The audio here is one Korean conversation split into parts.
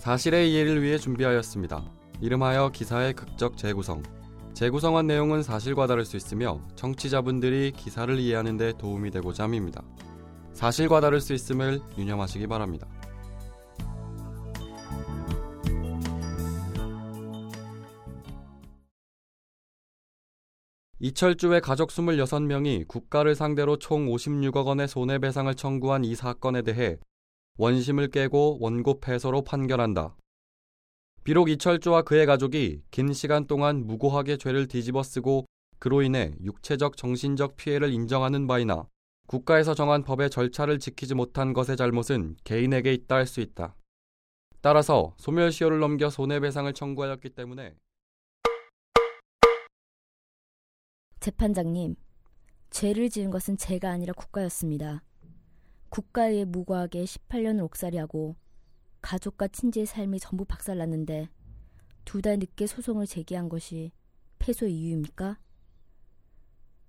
사실의 이해를 위해 준비하였습니다. 이름하여 기사의 극적 재구성. 재구성한 내용은 사실과 다를 수 있으며 청취자분들이 기사를 이해하는 데 도움이 되고자 함입니다. 사실과 다를 수 있음을 유념하시기 바랍니다. 이철주의 가족 26명이 국가를 상대로 총 56억 원의 손해배상을 청구한 이 사건에 대해 원심을 깨고 원고 패소로 판결한다. 비록 이철주와 그의 가족이 긴 시간 동안 무고하게 죄를 뒤집어 쓰고 그로 인해 육체적 정신적 피해를 인정하는 바이나 국가에서 정한 법의 절차를 지키지 못한 것의 잘못은 개인에게 있다 할 수 있다. 따라서 소멸시효를 넘겨 손해배상을 청구하였기 때문에 재판장님, 죄를 지은 것은 제가 아니라 국가였습니다. 국가에 무고하게 18년을 옥살이하고 가족과 친지의 삶이 전부 박살났는데 두 달 늦게 소송을 제기한 것이 패소 이유입니까?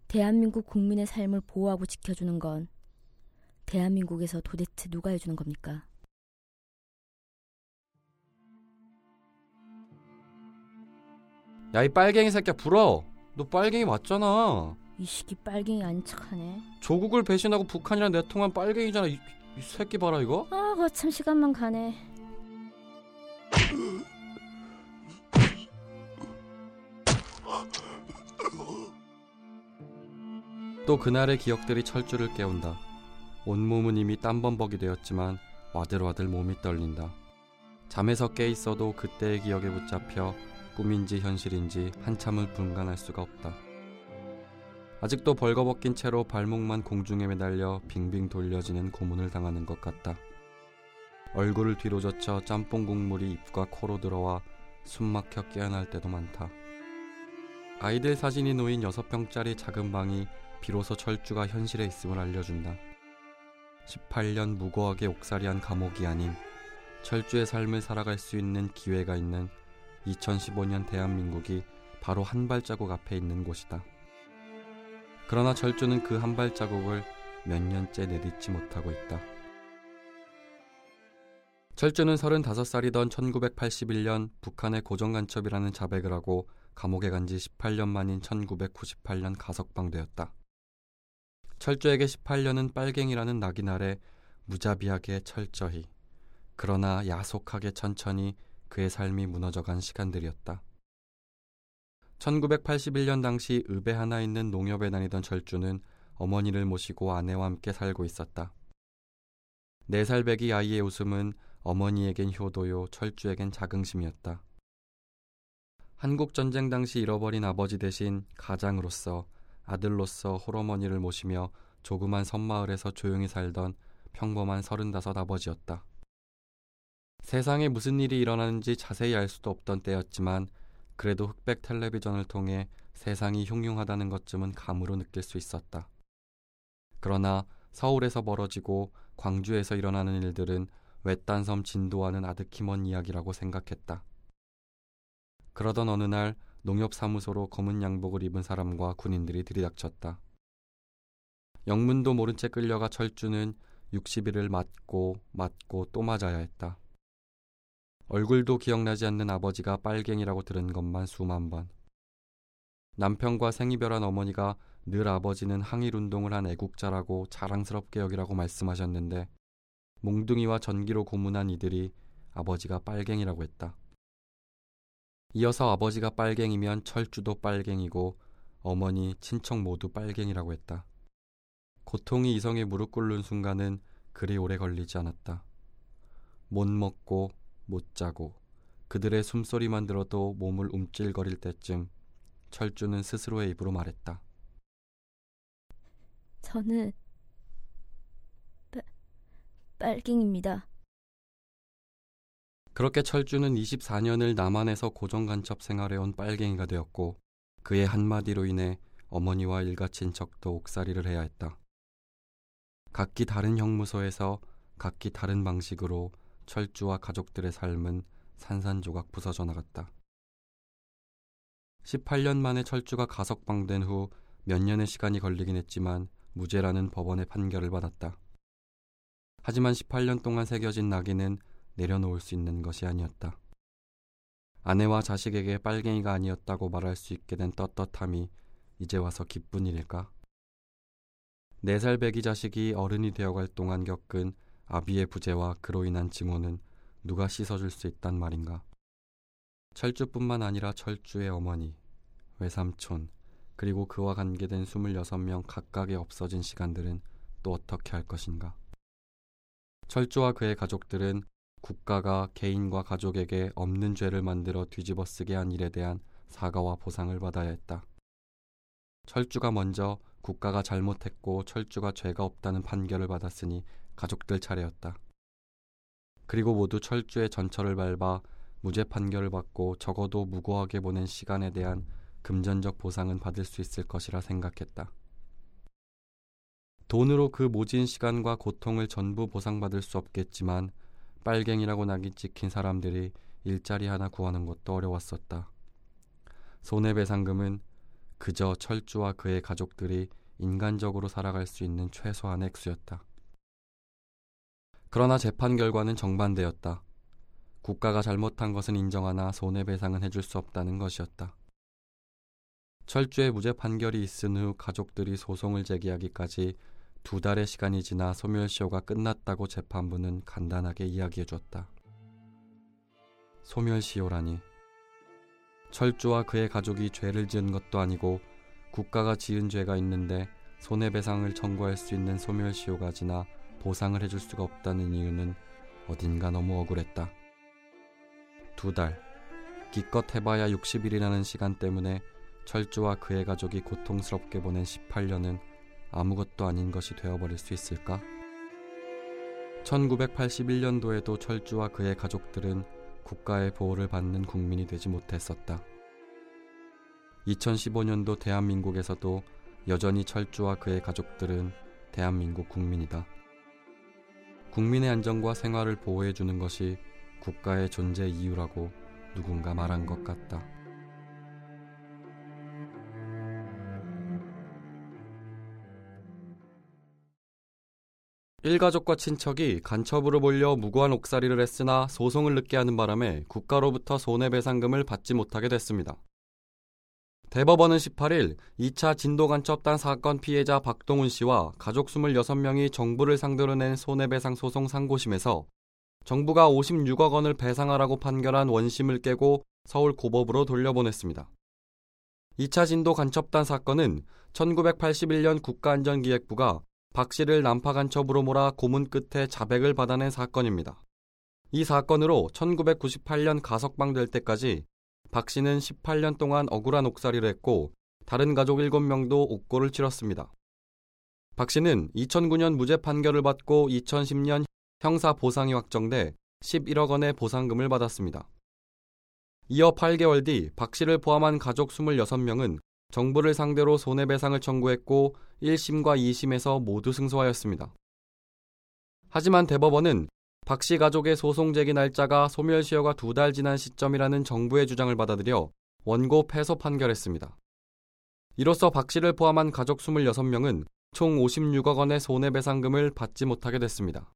대한민국 국민의 삶을 보호하고 지켜주는 건 대한민국에서 도대체 누가 해주는 겁니까? 야 이 빨갱이 새끼야 불어 너 빨갱이 맞잖아. 이 시기 빨갱이 아닌 척하네. 조국을 배신하고 북한이랑 내통한 빨갱이잖아. 이, 이 새끼 봐라 이거. 아, 거참 시간만 가네. 또 그날의 기억들이 철주를 깨운다. 온몸은 이미 땀범벅이 되었지만 와들와들 몸이 떨린다. 잠에서 깨 있어도 그때의 기억에 붙잡혀 꿈인지 현실인지 한참을 분간할 수가 없다. 아직도 벌거벗긴 채로 발목만 공중에 매달려 빙빙 돌려지는 고문을 당하는 것 같다. 얼굴을 뒤로 젖혀 짬뽕 국물이 입과 코로 들어와 숨막혀 깨어날 때도 많다. 아이들 사진이 놓인 6평짜리 작은 방이 비로소 철주가 현실에 있음을 알려준다. 18년 무고하게 옥살이한 감옥이 아닌 철주의 삶을 살아갈 수 있는 기회가 있는 2015년 대한민국이 바로 한 발자국 앞에 있는 곳이다. 그러나 절주는 그 한 발자국을 몇 년째 내딛지 못하고 있다. 철주는 35살이던 1981년 북한의 고정간첩이라는 자백을 하고 감옥에 간 지 18년 만인 1998년 가석방되었다. 철주에게 18년은 빨갱이라는 낙인 아래 무자비하게 철저히 그러나 야속하게 천천히 그의 삶이 무너져간 시간들이었다. 1981년 당시 읍에 하나 있는 농협에 다니던 절주는 어머니를 모시고 아내와 함께 살고 있었다. 4살 배기 아이의 웃음은 어머니에겐 효도요, 철주에겐 자긍심이었다. 한국 전쟁 당시 잃어버린 아버지 대신 가장으로서 아들로서 홀어머니를 모시며 조그만 섬마을에서 조용히 살던 평범한 서른다섯 아버지였다. 세상에 무슨 일이 일어나는지 자세히 알 수도 없던 때였지만 그래도 흑백 텔레비전을 통해 세상이 흉흉하다는 것쯤은 감으로 느낄 수 있었다. 그러나 서울에서 벌어지고 광주에서 일어나는 일들은 외딴 섬 진도와는 아득히 먼 이야기라고 생각했다. 그러던 어느 날 농협사무소로 검은 양복을 입은 사람과 군인들이 들이닥쳤다. 영문도 모른 채 끌려가 철주는 60일을 맞고 맞고 또 맞아야 했다. 얼굴도 기억나지 않는 아버지가 빨갱이라고 들은 것만 수만 번. 남편과 생이별한 어머니가 늘 아버지는 항일 운동을 한 애국자라고 자랑스럽게 여기라고 말씀하셨는데 몽둥이와 전기로 고문한 이들이 아버지가 빨갱이라고 했다. 이어서 아버지가 빨갱이면 철주도 빨갱이고 어머니, 친척 모두 빨갱이라고 했다. 고통이 이성에 무릎 꿇는 순간은 그리 오래 걸리지 않았다. 못 먹고 못 자고 그들의 숨소리만 들어도 몸을 움찔거릴 때쯤 철주는 스스로의 입으로 말했다. 저는 빨, 빨갱입니다. 그렇게 철주는 24년을 남한에서 고정간첩 생활해온 빨갱이가 되었고 그의 한마디로 인해 어머니와 일가 친척도 옥살이를 해야 했다. 각기 다른 형무소에서 각기 다른 방식으로 철주와 가족들의 삶은 산산조각 부서져 나갔다. 18년 만에 철주가 가석방된 후 몇 년의 시간이 걸리긴 했지만 무죄라는 법원의 판결을 받았다. 하지만 18년 동안 새겨진 낙인은 내려놓을 수 있는 것이 아니었다. 아내와 자식에게 빨갱이가 아니었다고 말할 수 있게 된 떳떳함이 이제 와서 기쁜 일일까? 네 살 배기 자식이 어른이 되어갈 동안 겪은 아비의 부재와 그로 인한 증오는 누가 씻어줄 수 있단 말인가? 철주뿐만 아니라 철주의 어머니, 외삼촌, 그리고 그와 관계된 26명 각각의 없어진 시간들은 또 어떻게 할 것인가? 철주와 그의 가족들은 국가가 개인과 가족에게 없는 죄를 만들어 뒤집어 쓰게 한 일에 대한 사과와 보상을 받아야 했다. 철주가 먼저 국가가 잘못했고 철주가 죄가 없다는 판결을 받았으니 가족들 차례였다. 그리고 모두 철주의 전철을 밟아 무죄 판결을 받고 적어도 무고하게 보낸 시간에 대한 금전적 보상은 받을 수 있을 것이라 생각했다. 돈으로 그 모진 시간과 고통을 전부 보상받을 수 없겠지만 빨갱이라고 낙이 찍힌 사람들이 일자리 하나 구하는 것도 어려웠었다. 손해배상금은 그저 철주와 그의 가족들이 인간적으로 살아갈 수 있는 최소한의 액수였다. 그러나 재판 결과는 정반대였다. 국가가 잘못한 것은 인정하나 손해배상은 해줄 수 없다는 것이었다. 철주의 무죄 판결이 있은 후 가족들이 소송을 제기하기까지 두 달의 시간이 지나 소멸시효가 끝났다고 재판부는 간단하게 이야기해 줬다. 소멸시효라니. 철주와 그의 가족이 죄를 지은 것도 아니고 국가가 지은 죄가 있는데 손해배상을 청구할 수 있는 소멸시효가 지나 보상을 해줄 수가 없다는 이유는 어딘가 너무 억울했다. 두 달, 기껏 해봐야 60일이라는 시간 때문에 철주와 그의 가족이 고통스럽게 보낸 18년은 아무것도 아닌 것이 되어버릴 수 있을까? 1981년도에도 철주와 그의 가족들은 국가의 보호를 받는 국민이 되지 못했었다. 2015년도 대한민국에서도 여전히 철주와 그의 가족들은 대한민국 국민이다. 국민의 안전과 생활을 보호해주는 것이 국가의 존재 이유라고 누군가 말한 것 같다. 일가족과 친척이 간첩으로 몰려 무고한 옥살이를 했으나 소송을 늦게 하는 바람에 국가로부터 손해배상금을 받지 못하게 됐습니다. 대법원은 18일 2차 진도간첩단 사건 피해자 박동훈 씨와 가족 26명이 정부를 상대로 낸 손해배상 소송 상고심에서 정부가 56억 원을 배상하라고 판결한 원심을 깨고 서울 고법으로 돌려보냈습니다. 2차 진도 간첩단 사건은 1981년 국가안전기획부가 박 씨를 난파 간첩으로 몰아 고문 끝에 자백을 받아낸 사건입니다. 이 사건으로 1998년 가석방 될 때까지 박 씨는 18년 동안 억울한 옥살이를 했고 다른 가족 7명도 옥고를 치렀습니다. 박 씨는 2009년 무죄 판결을 받고 2010년 형사 보상이 확정돼 11억 원의 보상금을 받았습니다. 이어 8개월 뒤 박 씨를 포함한 가족 26명은 정부를 상대로 손해배상을 청구했고 1심과 2심에서 모두 승소하였습니다. 하지만 대법원은 박 씨 가족의 소송 제기 날짜가 소멸시효가 두 달 지난 시점이라는 정부의 주장을 받아들여 원고 패소 판결했습니다. 이로써 박 씨를 포함한 가족 26명은 총 56억 원의 손해배상금을 받지 못하게 됐습니다.